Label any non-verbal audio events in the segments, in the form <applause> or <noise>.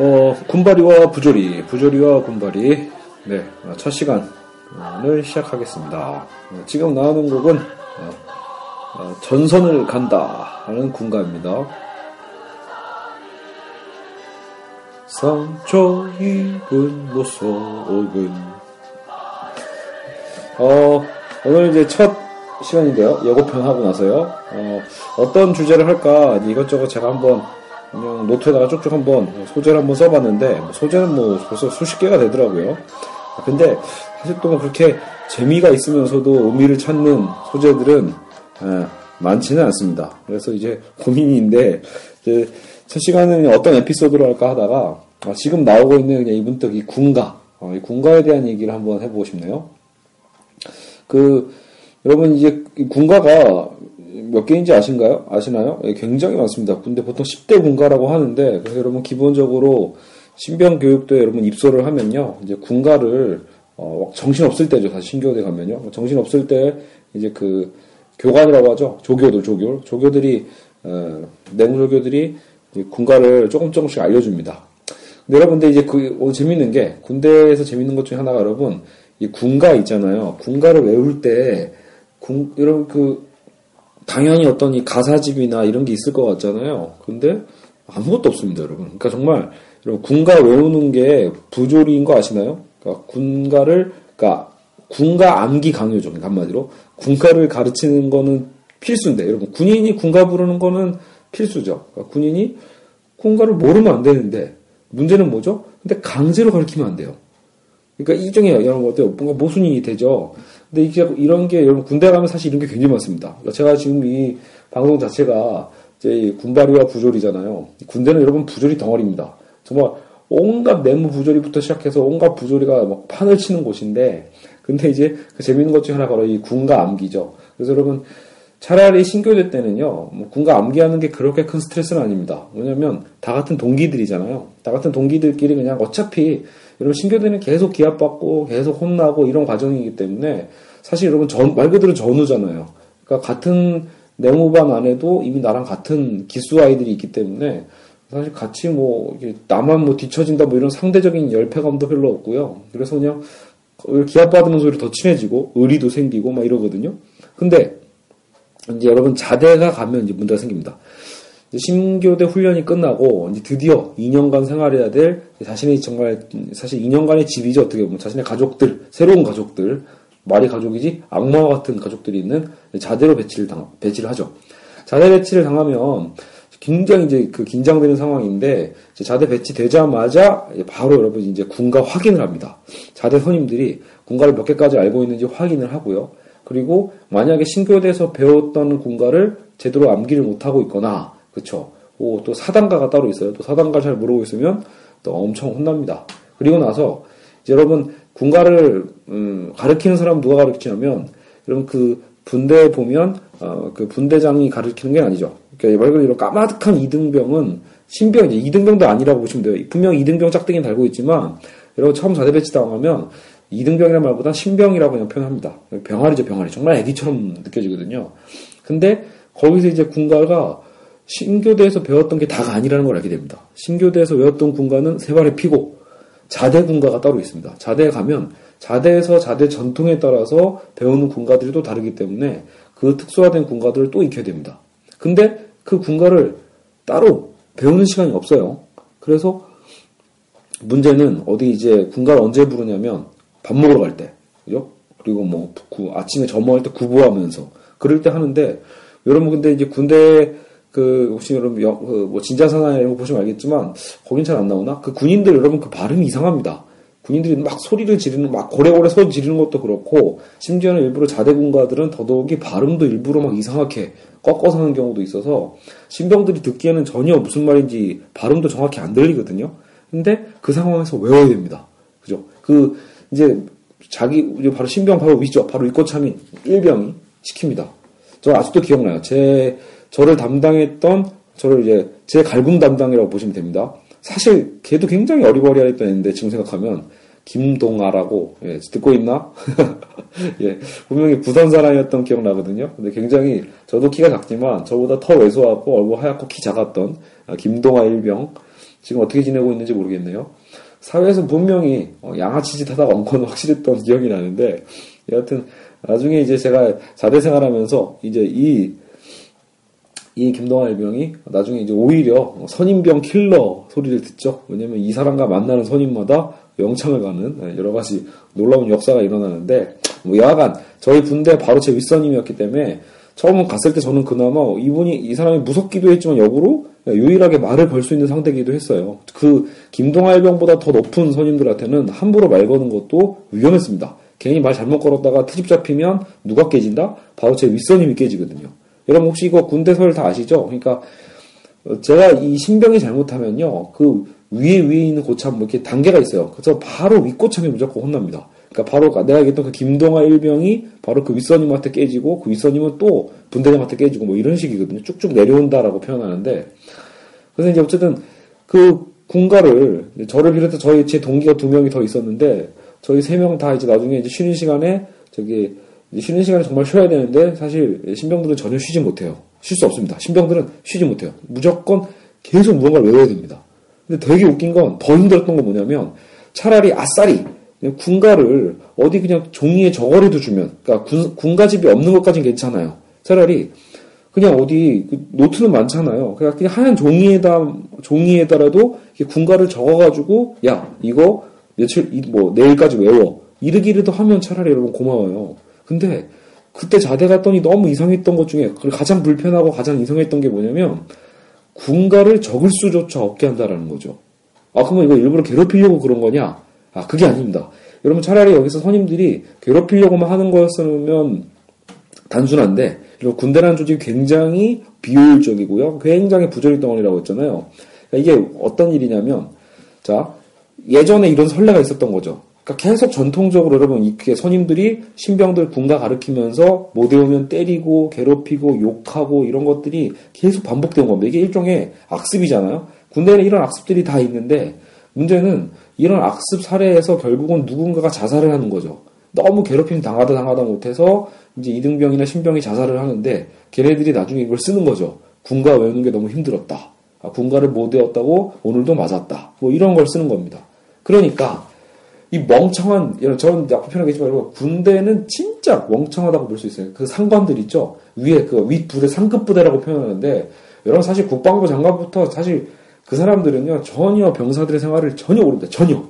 어, 군바리와 부조리, 부조리와 군바리. 네. 어, 첫 시간을 시작하겠습니다. 어, 지금 나오는 곡은, 어, 어, 전선을 간다. 하는 군가입니다. 상처 입은 모습은. 어, 오늘 이제 첫 시간인데요. 예고편 하고 나서요. 어, 어떤 주제를 할까 이것저것 제가 한번 그냥 노트에다가 쭉쭉 한번 소재를 한번 써봤는데 소재는 뭐 벌써 수십 개가 되더라고요. 근데 사실 또뭐 그렇게 재미가 있으면서도 의미를 찾는 소재들은 에, 많지는 않습니다. 그래서 이제 고민인데 이제 첫 시간은 어떤 에피소드로 할까 하다가 아, 지금 나오고 있는 그냥 이분떡 이 군가 어, 이 군가에 대한 얘기를 한번 해보고 싶네요. 그 여러분 이제 군가가 몇 개인지 아신가요? 아시나요? 예, 굉장히 많습니다. 근데 보통 10대 군가라고 하는데 그래서 여러분 기본적으로 신병 교육도에 여러분 입소를 하면요. 이제 군가를 어, 정신 없을 때죠. 사실 신교대 가면요. 정신 없을 때 이제 그 교관이라고 하죠. 조교들 조교 조교들이 어, 내무조교들이 군가를 조금 조금씩 알려줍니다. 근데 여러분들 이제 그 오늘 재밌는 게 군대에서 재밌는 것 중에 하나가 여러분 이 군가 있잖아요. 군가를 외울 때 군, 여러분 그 당연히 어떤 이 가사집이나 이런 게 있을 것 같잖아요. 근데 아무것도 없습니다, 여러분. 그러니까 정말 여러분 군가 외우는 게 부조리인 거 아시나요? 그러니까 군가를 그러니까 군가 암기 강요죠. 그러니까 한마디로 군가를 가르치는 거는 필수인데 여러분 군인이 군가 부르는 거는 필수죠. 그러니까 군인이 군가를 모르면 안 되는데 문제는 뭐죠? 근데 강제로 가르치면 안 돼요. 그러니까 이중에 여러분 어때요? 뭔가 모순이 되죠. 근데 이게 이런 게 여러분 군대 가면 사실 이런 게 굉장히 많습니다. 그러니까 제가 지금 이 방송 자체가 이제 군바리와 부조리잖아요. 군대는 여러분 부조리 덩어리입니다. 정말 온갖 내무 부조리부터 시작해서 온갖 부조리가 막 판을 치는 곳인데, 근데 이제 그 재밌는 것 중에 하나 바로 이 군가 암기죠. 그래서 여러분 차라리 신교대 때는요, 뭐 군가 암기하는 게 그렇게 큰 스트레스는 아닙니다. 왜냐면 다 같은 동기들이잖아요. 다 같은 동기들끼리 그냥 어차피 여러분 신교대는 계속 기합받고 계속 혼나고 이런 과정이기 때문에 사실 여러분 전, 말 그대로 전우잖아요. 그러니까 같은 내무반 안에도 이미 나랑 같은 기수 아이들이 있기 때문에 사실 같이 뭐 나만 뭐 뒤처진다 뭐 이런 상대적인 열패감도 별로 없고요. 그래서 그냥 기합 받으면서 오히려 더 친해지고 의리도 생기고 막 이러거든요. 근데 이제 여러분 자대가 가면 이제 문제가 생깁니다. 신교대 훈련이 끝나고 이제 드디어 2년간 생활해야 될 자신의 정말 사실 2년간의 집이죠 어떻게 보면 자신의 가족들 새로운 가족들 말이 가족이지 악마와 같은 가족들이 있는 자대로 배치를 당 배치를 하죠. 자대 배치를 당하면 굉장히 이제 그 긴장되는 상황인데 자대 배치 되자마자 바로 여러분 이제 군가 확인을 합니다. 자대 선임들이 군가를 몇 개까지 알고 있는지 확인을 하고요. 그리고 만약에 신교대에서 배웠던 군가를 제대로 암기를 못하고 있거나 그쵸. 오, 또 사단가가 따로 있어요. 또 사단가 잘 모르고 있으면 또 엄청 혼납니다. 그리고 나서 여러분 군가를 음, 가르치는 사람 누가 가르치냐면 여러분 그 분대에 보면 어, 그 분대장이 가르치는 게 아니죠. 그러니까 말 그대로 까마득한 이등병은 신병 이제 이등병도 아니라고 보시면 돼요. 분명 이등병 짝대기는 달고 있지만 여러분 처음 자대 배치 당하면 이등병이란 말보다 신병이라고 그냥 표현합니다. 병아리죠 병아리. 정말 애기처럼 느껴지거든요. 근데 거기서 이제 군가가 신교대에서 배웠던 게 다가 아니라는 걸 알게 됩니다. 신교대에서 배웠던 군가는 세 발에 피고 자대 군가가 따로 있습니다. 자대에 가면 자대에서 자대 전통에 따라서 배우는 군가들이 또 다르기 때문에 그 특수화된 군가들을 또 익혀야 됩니다. 근데 그 군가를 따로 배우는 시간이 없어요. 그래서 문제는 어디 이제 군가를 언제 부르냐면 밥 먹으러 갈 때, 그죠? 그리고 뭐 아침에 점호할 때 구보하면서 그럴 때 하는데 여러분 근데 이제 군대 그 혹시 여러분 영, 그뭐 진자사나 이런 거 보시면 알겠지만 거긴 잘 안 나오나 그 군인들 여러분 그 발음이 이상합니다. 군인들이 막 소리를 지르는 막 고래고래 소리 지르는 것도 그렇고 심지어는 일부러 자대군가들은 더더욱이 발음도 일부러 막 이상하게 꺾어서 하는 경우도 있어서 신병들이 듣기에는 전혀 무슨 말인지 발음도 정확히 안 들리거든요. 근데 그 상황에서 외워야 됩니다. 그죠? 그 이제 자기 바로 신병 바로 위죠. 바로 윗고참인 일병이 시킵니다. 저 아직도 기억나요. 제 저를 담당했던 저를 이제 제 갈굼 담당이라고 보시면 됩니다. 사실 걔도 굉장히 어리버리했던 애인데 지금 생각하면 김동아라고 예, 듣고 있나? <laughs> 예, 분명히 부산 사람이었던 기억 나거든요. 근데 굉장히 저도 키가 작지만 저보다 더 왜소하고 얼굴 하얗고 키 작았던 아, 김동아 일병 지금 어떻게 지내고 있는지 모르겠네요. 사회에서 분명히 어, 양아치짓 하다가 엉커는 확실했던 기억이 나는데 여하튼 나중에 이제 제가 자대 생활하면서 이제 이, 이 김동환 일병이 나중에 이제 오히려 선임병 킬러 소리를 듣죠. 왜냐면 이 사람과 만나는 선임마다 영창을 가는 네, 여러 가지 놀라운 역사가 일어나는데 뭐 여하간 저희 군대 바로 제 윗선임이었기 때문에 처음 갔을 때 저는 그나마 이분이 이 사람이 무섭기도 했지만 역으로 유일하게 말을 걸수 있는 상대기도 했어요. 그 김동하 일병보다 더 높은 선임들한테는 함부로 말 거는 것도 위험했습니다. 괜히 말 잘못 걸었다가 트집 잡히면 누가 깨진다? 바로 제 윗선임이 깨지거든요. 여러분 혹시 이거 군대설 다 아시죠? 그러니까 제가 이 신병이 잘못하면요. 그 위에 위에 있는 고참 뭐 이렇게 단계가 있어요. 그래서 바로 윗고참이 무조건 혼납니다. 그러니까 바로 내가 얘기했던 그 김동아 일병이 바로 그 윗선임한테 깨지고 그 윗선임은 또 분대장한테 깨지고 뭐 이런 식이거든요. 쭉쭉 내려온다라고 표현하는데 그래서 이제 어쨌든 그 군가를 저를 비롯해 저희 제 동기가 두 명이 더 있었는데 저희 세 명 다 이제 나중에 이제 쉬는 시간에 저기 쉬는 시간에 정말 쉬어야 되는데 사실 신병들은 전혀 쉬지 못해요. 쉴 수 없습니다. 신병들은 쉬지 못해요. 무조건 계속 무언가를 외워야 됩니다. 근데 되게 웃긴 건 더 힘들었던 건 뭐냐면 차라리 아싸리 군가를 어디 그냥 종이에 저거리도 주면 그러니까 군, 군가집이 없는 것까지는 괜찮아요. 차라리 그냥 어디 그 노트는 많잖아요. 그냥, 그냥 하얀 종이에다 종이에다라도 군가를 적어가지고 야 이거 며칠 뭐 내일까지 외워 이르기라도 하면 차라리 여러분 고마워요. 근데 그때 자대 갔더니 너무 이상했던 것 중에 가장 불편하고 가장 이상했던 게 뭐냐면 군가를 적을 수조차 없게 한다라는 거죠. 아 그러면 이거 일부러 괴롭히려고 그런 거냐? 아 그게 아닙니다. 여러분 차라리 여기서 선임들이 괴롭히려고만 하는 거였으면 단순한데 그리고 군대라는 조직이 굉장히 비효율적이고요. 굉장히 부조리 덩어리라고 했잖아요. 그러니까 이게 어떤 일이냐면 자 예전에 이런 선례가 있었던 거죠. 그러니까 계속 전통적으로 여러분 이렇게 선임들이 신병들 군가 가르키면서 못 외우면 때리고 괴롭히고 욕하고 이런 것들이 계속 반복되는 겁니다. 이게 일종의 악습이잖아요. 군대에는 이런 악습들이 다 있는데 문제는 이런 악습 사례에서 결국은 누군가가 자살을 하는 거죠. 너무 괴롭힘 당하다 당하다 못해서 이제 이등병이나 신병이 자살을 하는데 걔네들이 나중에 이걸 쓰는 거죠. 군가 외우는 게 너무 힘들었다. 아, 군가를 못 외웠다고 오늘도 맞았다. 뭐 이런 걸 쓰는 겁니다. 그러니까 이 멍청한 저는 약간 편하겠지만 여러분 군대는 진짜 멍청하다고 볼 수 있어요. 그 상관들 있죠. 위에 그 윗부대 상급 부대라고 표현하는데 여러분 사실 국방부 장관부터 사실 그 사람들은요 전혀 병사들의 생활을 전혀 모릅니다. 전혀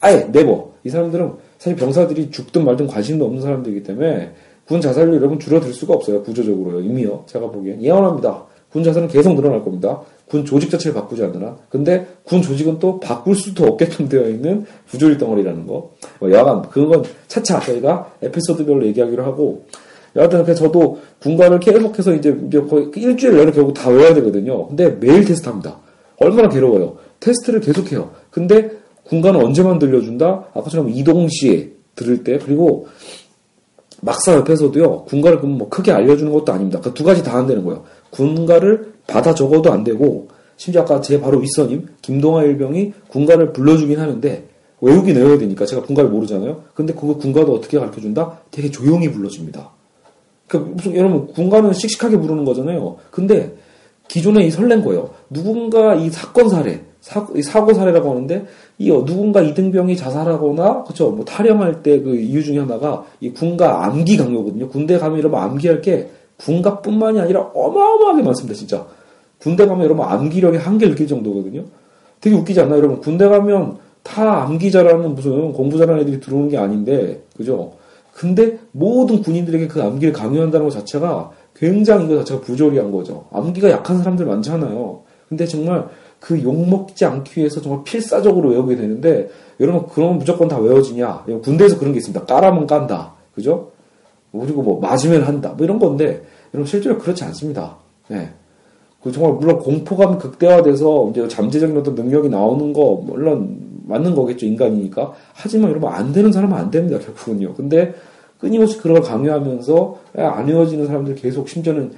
아예 네버 이 사람들은 사실 병사들이 죽든 말든 관심도 없는 사람들이기 때문에 군 자살률 여러분 줄어들 수가 없어요. 구조적으로요. 이미요. 제가 보기엔 예언합니다. 군 자살은 계속 늘어날 겁니다. 군 조직 자체를 바꾸지 않느라. 근데 군 조직은 또 바꿀 수도 없게끔 되어 있는 부조리 덩어리라는 거. 뭐 여하간 그건 차차 저희가 에피소드별로 얘기하기로 하고 여하튼 그 저도 군가를 계속해서 이제 거의 일주일 내내 결국 다 외워야 되거든요. 근데 매일 테스트합니다. 얼마나 괴로워요. 테스트를 계속해요. 근데 군가는 언제만 들려준다? 아까처럼 이동시에 들을 때 그리고 막사 옆에서도요 군가를 뭐 크게 알려주는 것도 아닙니다. 그두 가지 다 안 되는 거예요. 군가를 받아 적어도 안 되고 심지어 아까 제 바로 윗선임 김동아 일병이 군가를 불러주긴 하는데 외우긴 외워야 되니까 제가 군가를 모르잖아요. 근데 그거 군가도 어떻게 가르쳐준다? 되게 조용히 불러줍니다. 그 무슨 여러분 군가는 씩씩하게 부르는 거잖아요. 근데 기존에 이 설렌 거예요. 누군가 이 사건 사례, 사, 고 사례라고 하는데 이 누군가 이등병이 자살하거나 그렇죠 뭐 탈영할 때 그 이유 중에 하나가 이 군가 암기 강요거든요. 군대 가면 이러면 암기할 게 군가뿐만이 아니라 어마어마하게 많습니다, 진짜. 군대 가면 여러분 암기력이 한계 느낄 정도거든요. 되게 웃기지 않나요, 여러분? 군대 가면 다 암기자라는 무슨 공부 잘하는 애들이 들어오는 게 아닌데, 그죠? 근데 모든 군인들에게 그 암기를 강요한다는 것 자체가 굉장히 이거 자체가 부조리한 거죠. 암기가 약한 사람들 많잖아요. 근데 정말 그 욕먹지 않기 위해서 정말 필사적으로 외우게 되는데, 여러분, 그러면 무조건 다 외워지냐? 군대에서 그런 게 있습니다. 까라면 깐다. 그죠? 그리고 뭐 맞으면 한다 뭐 이런 건데 여러분 실제로 그렇지 않습니다. 네. 그 정말 물론 공포감 극대화돼서 이제 잠재적인 어떤 능력이 나오는 거 물론 맞는 거겠죠 인간이니까 하지만 여러분 안 되는 사람은 안 됩니다 결국은요. 근데 끊임없이 그걸 강요하면서 안 외워지는 사람들 계속 심지어는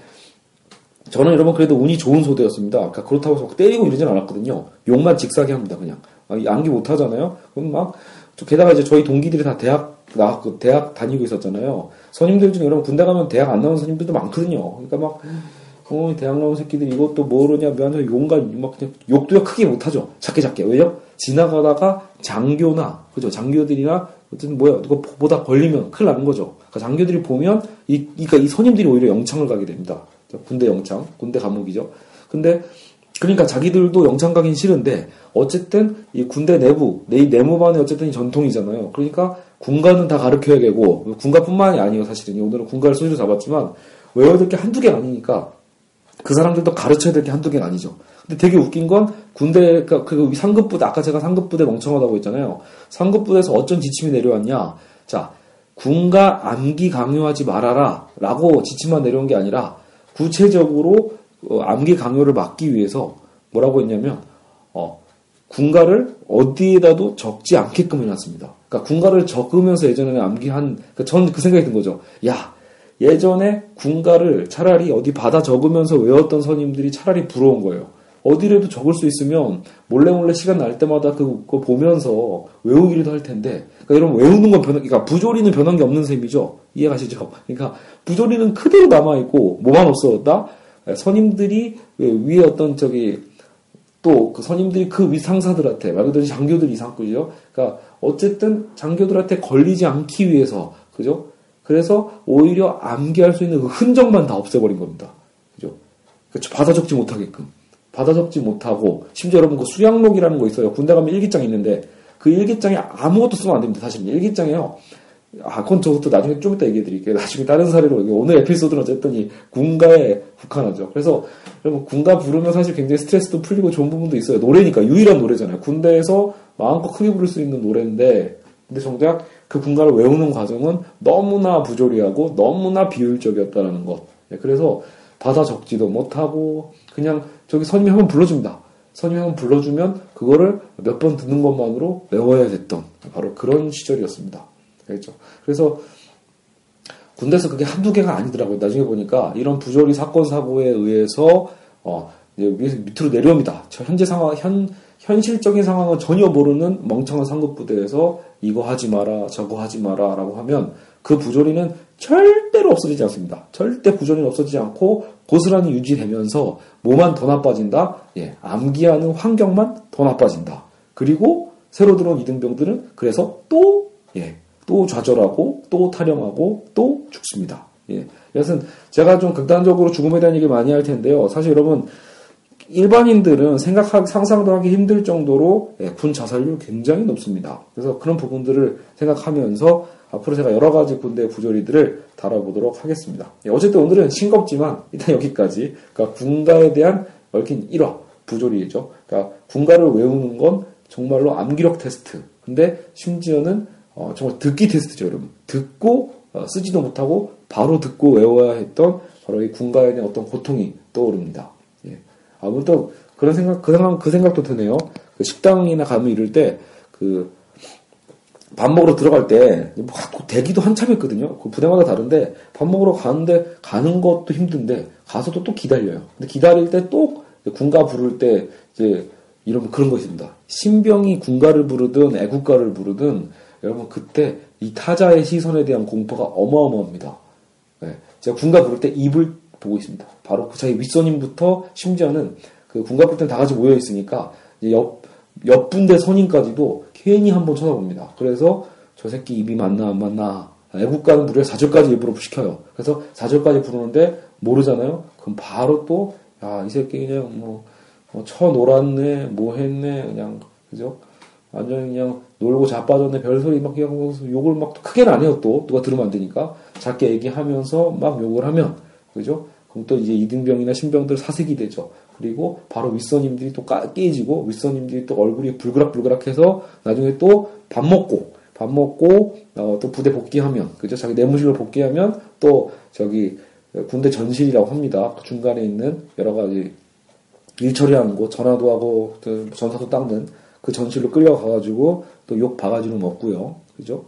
저는 여러분 그래도 운이 좋은 소대였습니다. 그러니까 그렇다고 해서 때리고 이러진 않았거든요. 욕만 직사게 합니다 그냥 아, 암기 못 하잖아요. 그럼 막 게다가 이제 저희 동기들이 다 대학 나 대학 다니고 있었잖아요. 선임들 중에 여러분 군대 가면 대학 안 나온 선임들도 많거든요. 그러니까 막 어, 대학 나온 새끼들 이것도 모르냐, 뭐하냐, 용간, 막 그냥 욕도 크게 못 하죠. 작게 작게. 왜요? 지나가다가 장교나, 그죠? 장교들이나, 어쨌든 뭐야, 누가 보다 걸리면 큰일 나는 거죠. 그러니까 장교들이 보면, 이, 그러니까 이 선임들이 오히려 영창을 가게 됩니다. 군대 영창, 군대 감옥이죠. 근데, 그러니까 자기들도 영창 가긴 싫은데, 어쨌든 이 군대 내부, 내 내무반의 어쨌든 전통이잖아요. 그러니까 군가는 다 가르쳐야 되고, 군가뿐만이 아니에요, 사실은. 오늘은 군가를 소리로 잡았지만, 외워야 될 게 한두 개가 아니니까, 그 사람들도 가르쳐야 될 게 한두 개는 아니죠. 근데 되게 웃긴 건 군대 그, 그 상급부대 아까 제가 상급부대 멍청하다고 했잖아요. 상급부대에서 어쩐 지침이 내려왔냐? 자 군가 암기 강요하지 말아라라고 지침만 내려온 게 아니라 구체적으로 어, 암기 강요를 막기 위해서 뭐라고 했냐면 어, 군가를 어디에다도 적지 않게끔 해놨습니다. 그러니까 군가를 적으면서 예전에 암기한 그러니까 저는 그 생각이 든 거죠. 야 예전에 군가를 차라리 어디 받아 적으면서 외웠던 선임들이 차라리 부러운 거예요. 어디라도 적을 수 있으면 몰래 몰래 시간 날 때마다 그거 보면서 외우기라도 할 텐데. 그러니까 여러분 외우는 건 변한, 그러니까 부조리는 변한 게 없는 셈이죠. 이해가시죠? 그러니까 부조리는 그대로 남아 있고 뭐만 없어졌다. 선임들이 위에 어떤 저기 또 그 선임들이 그 위 상사들한테 말 그대로 장교들 이상급이죠. 그러니까 어쨌든 장교들한테 걸리지 않기 위해서 그죠? 그래서 오히려 암기할 수 있는 그 흔적만 다 없애버린 겁니다. 그죠? 그렇죠. 받아 적지 못하게끔. 받아 적지 못하고, 심지어 여러분 그 수양록이라는 거 있어요. 군대 가면 일기장 있는데, 그 일기장에 아무것도 쓰면 안 됩니다. 사실 일기장에요. 아, 그건 저것도 나중에 좀 이따 얘기해 드릴게요. <laughs> 나중에 다른 사례로, 오늘 에피소드는 어쨌든 이 군가에 국한하죠. 그래서, 여러분, 군가 부르면 사실 굉장히 스트레스도 풀리고 좋은 부분도 있어요. 노래니까, 유일한 노래잖아요. 군대에서 마음껏 크게 부를 수 있는 노래인데, 근데 정작 그 군가를 외우는 과정은 너무나 부조리하고 너무나 비효율적이었다라는 것. 예, 그래서 받아 적지도 못하고 그냥 저기 선임이 한 번 불러줍니다. 선임이 한 번 불러주면 그거를 몇 번 듣는 것만으로 외워야 됐던 바로 그런 시절이었습니다. 알겠죠? 그래서 군대에서 그게 한두 개가 아니더라고요. 나중에 보니까 이런 부조리 사건 사고에 의해서 어, 밑으로 내려옵니다. 현재 상황, 현, 현실적인 상황을 전혀 모르는 멍청한 상급부대에서 이거 하지 마라, 저거 하지 마라 라고 하면 그 부조리는 절대로 없어지지 않습니다. 절대 부조리는 없어지지 않고 고스란히 유지되면서 뭐만 더 나빠진다? 예, 암기하는 환경만 더 나빠진다. 그리고 새로 들어온 이등병들은 그래서 또, 예, 또 좌절하고 또 타령하고 또 죽습니다. 예. 여튼 제가 좀 극단적으로 죽음에 대한 얘기 많이 할 텐데요. 사실 여러분 일반인들은 생각하기 상상도 하기 힘들 정도로 예, 군 자살률 굉장히 높습니다. 그래서 그런 부분들을 생각하면서 앞으로 제가 여러 가지 군대 부조리들을 다뤄보도록 하겠습니다. 예, 어쨌든 오늘은 싱겁지만 일단 여기까지. 그러니까 군가에 대한 얽힌 1화 부조리죠. 그러니까 군가를 외우는 건 정말로 암기력 테스트. 근데 심지어는 어, 정말 듣기 테스트죠, 여러분. 듣고 어, 쓰지도 못하고 바로 듣고 외워야 했던 바로 이 군가에 대한 어떤 고통이 떠오릅니다. 아무튼 그런 생각 그 생각 그 생각도 드네요. 그 식당이나 가면 이럴 때 그 밥 먹으러 들어갈 때 뭐 대기도 한참 했거든요. 그 부대마다 다른데 밥 먹으러 가는데 가는 것도 힘든데 가서도 또 기다려요. 근데 기다릴 때 또 군가 부를 때 이제 이런 그런 거 있습니다. 신병이 군가를 부르든 애국가를 부르든 여러분 그때 이 타자의 시선에 대한 공포가 어마어마합니다. 네. 제가 군가 부를 때 입을 보고 있습니다. 바로 그 자기 윗선임부터 심지어는 그 군갑 부대다 같이 모여 있으니까 옆, 옆 분대 선임까지도 괜히 한번 쳐다봅니다. 그래서 저 새끼 입이 맞나 안 맞나 애국가는 무려 4절까지 일부러 시켜요. 그래서 4절까지 부르는데 모르잖아요. 그럼 바로 또 야 이 새끼 그냥 뭐, 뭐 쳐놀았네 뭐 했네 그냥 그죠? 완전히 그냥 놀고 자빠졌네 별소리 막 그냥 욕을 막 크게는 안 해요 또 누가 들으면 안 되니까 작게 얘기하면서 막 욕을 하면 그죠? 그럼 또 이제 이등병이나 신병들 사색이 되죠. 그리고 바로 윗선님들이 또 깨지고 윗선님들이 또 얼굴이 불그락불그락해서 나중에 또 밥 먹고 밥 먹고 어, 또 부대 복귀하면 그죠? 자기 내무실로 복귀하면 또 저기 군대 전실이라고 합니다. 그 중간에 있는 여러 가지 일 처리하는 곳, 전화도 하고, 그 전사도 닦는 그 전실로 끌려가가지고 또 욕 바가지로 먹고요. 그죠?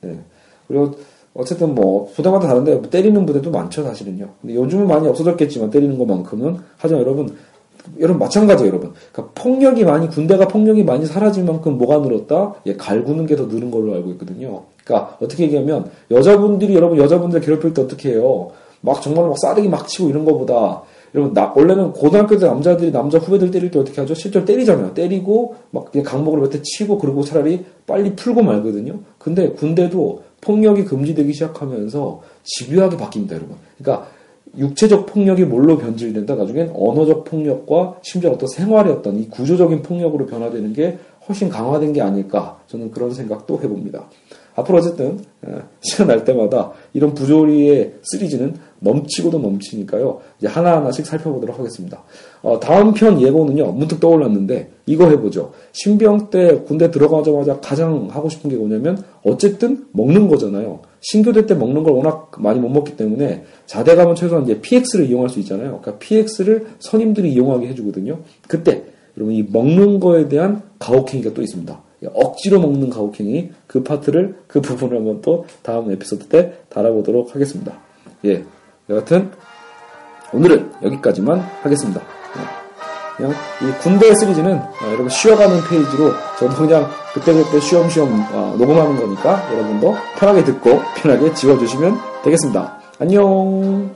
네. 그리고 어쨌든 뭐 부대마다 다른데 뭐 때리는 부대도 많죠 사실은요. 근데 요즘은 많이 없어졌겠지만 때리는 것만큼은 하지만 여러분 여러분 마찬가지예요 여러분. 그러니까 폭력이 많이 군대가 폭력이 많이 사라질 만큼 뭐가 늘었다? 예, 갈구는 게 더 늘은 걸로 알고 있거든요. 그러니까 어떻게 얘기하면 여자분들이 여러분 여자분들 괴롭힐 때 어떻게 해요? 막 정말 막 싸대기 막 치고 이런 거보다 여러분 나, 원래는 고등학교 때 남자들이 남자 후배들 때릴 때 어떻게 하죠? 실제로 때리잖아요. 때리고 막 강목을 몇대 치고 그리고 차라리 빨리 풀고 말거든요. 근데 군대도 폭력이 금지되기 시작하면서 집요하게 바뀝니다, 여러분. 그러니까 육체적 폭력이 뭘로 변질된다? 나중엔 언어적 폭력과 심지어 어떤 생활의 어떤 이 구조적인 폭력으로 변화되는 게 훨씬 강화된 게 아닐까 저는 그런 생각도 해봅니다. 앞으로 어쨌든 시간 날 때마다 이런 부조리의 시리즈는 넘치고도 넘치니까요. 이제 하나하나씩 살펴보도록 하겠습니다. 어, 다음 편 예고는요. 문득 떠올랐는데 이거 해보죠. 신병 때 군대 들어가자마자 가장 하고 싶은 게 뭐냐면 어쨌든 먹는 거잖아요. 신교대 때 먹는 걸 워낙 많이 못 먹기 때문에 자대 가면 최소한 이제 PX를 이용할 수 있잖아요. 그러니까 PX를 선임들이 이용하게 해주거든요. 그때 여러분 이 먹는 거에 대한 가혹행위가 또 있습니다. 억지로 먹는 가혹행위 그 파트를 그 부분을 한번 또 다음 에피소드 때 다뤄보도록 하겠습니다. 예, 여하튼 오늘은 여기까지만 하겠습니다. 예, 그냥 이 군대 시리즈는 아, 여러분 쉬어가는 페이지로 저도 그냥 그때그때 쉬엄쉬엄 아, 녹음하는 거니까 여러분도 편하게 듣고 편하게 지워주시면 되겠습니다. 안녕.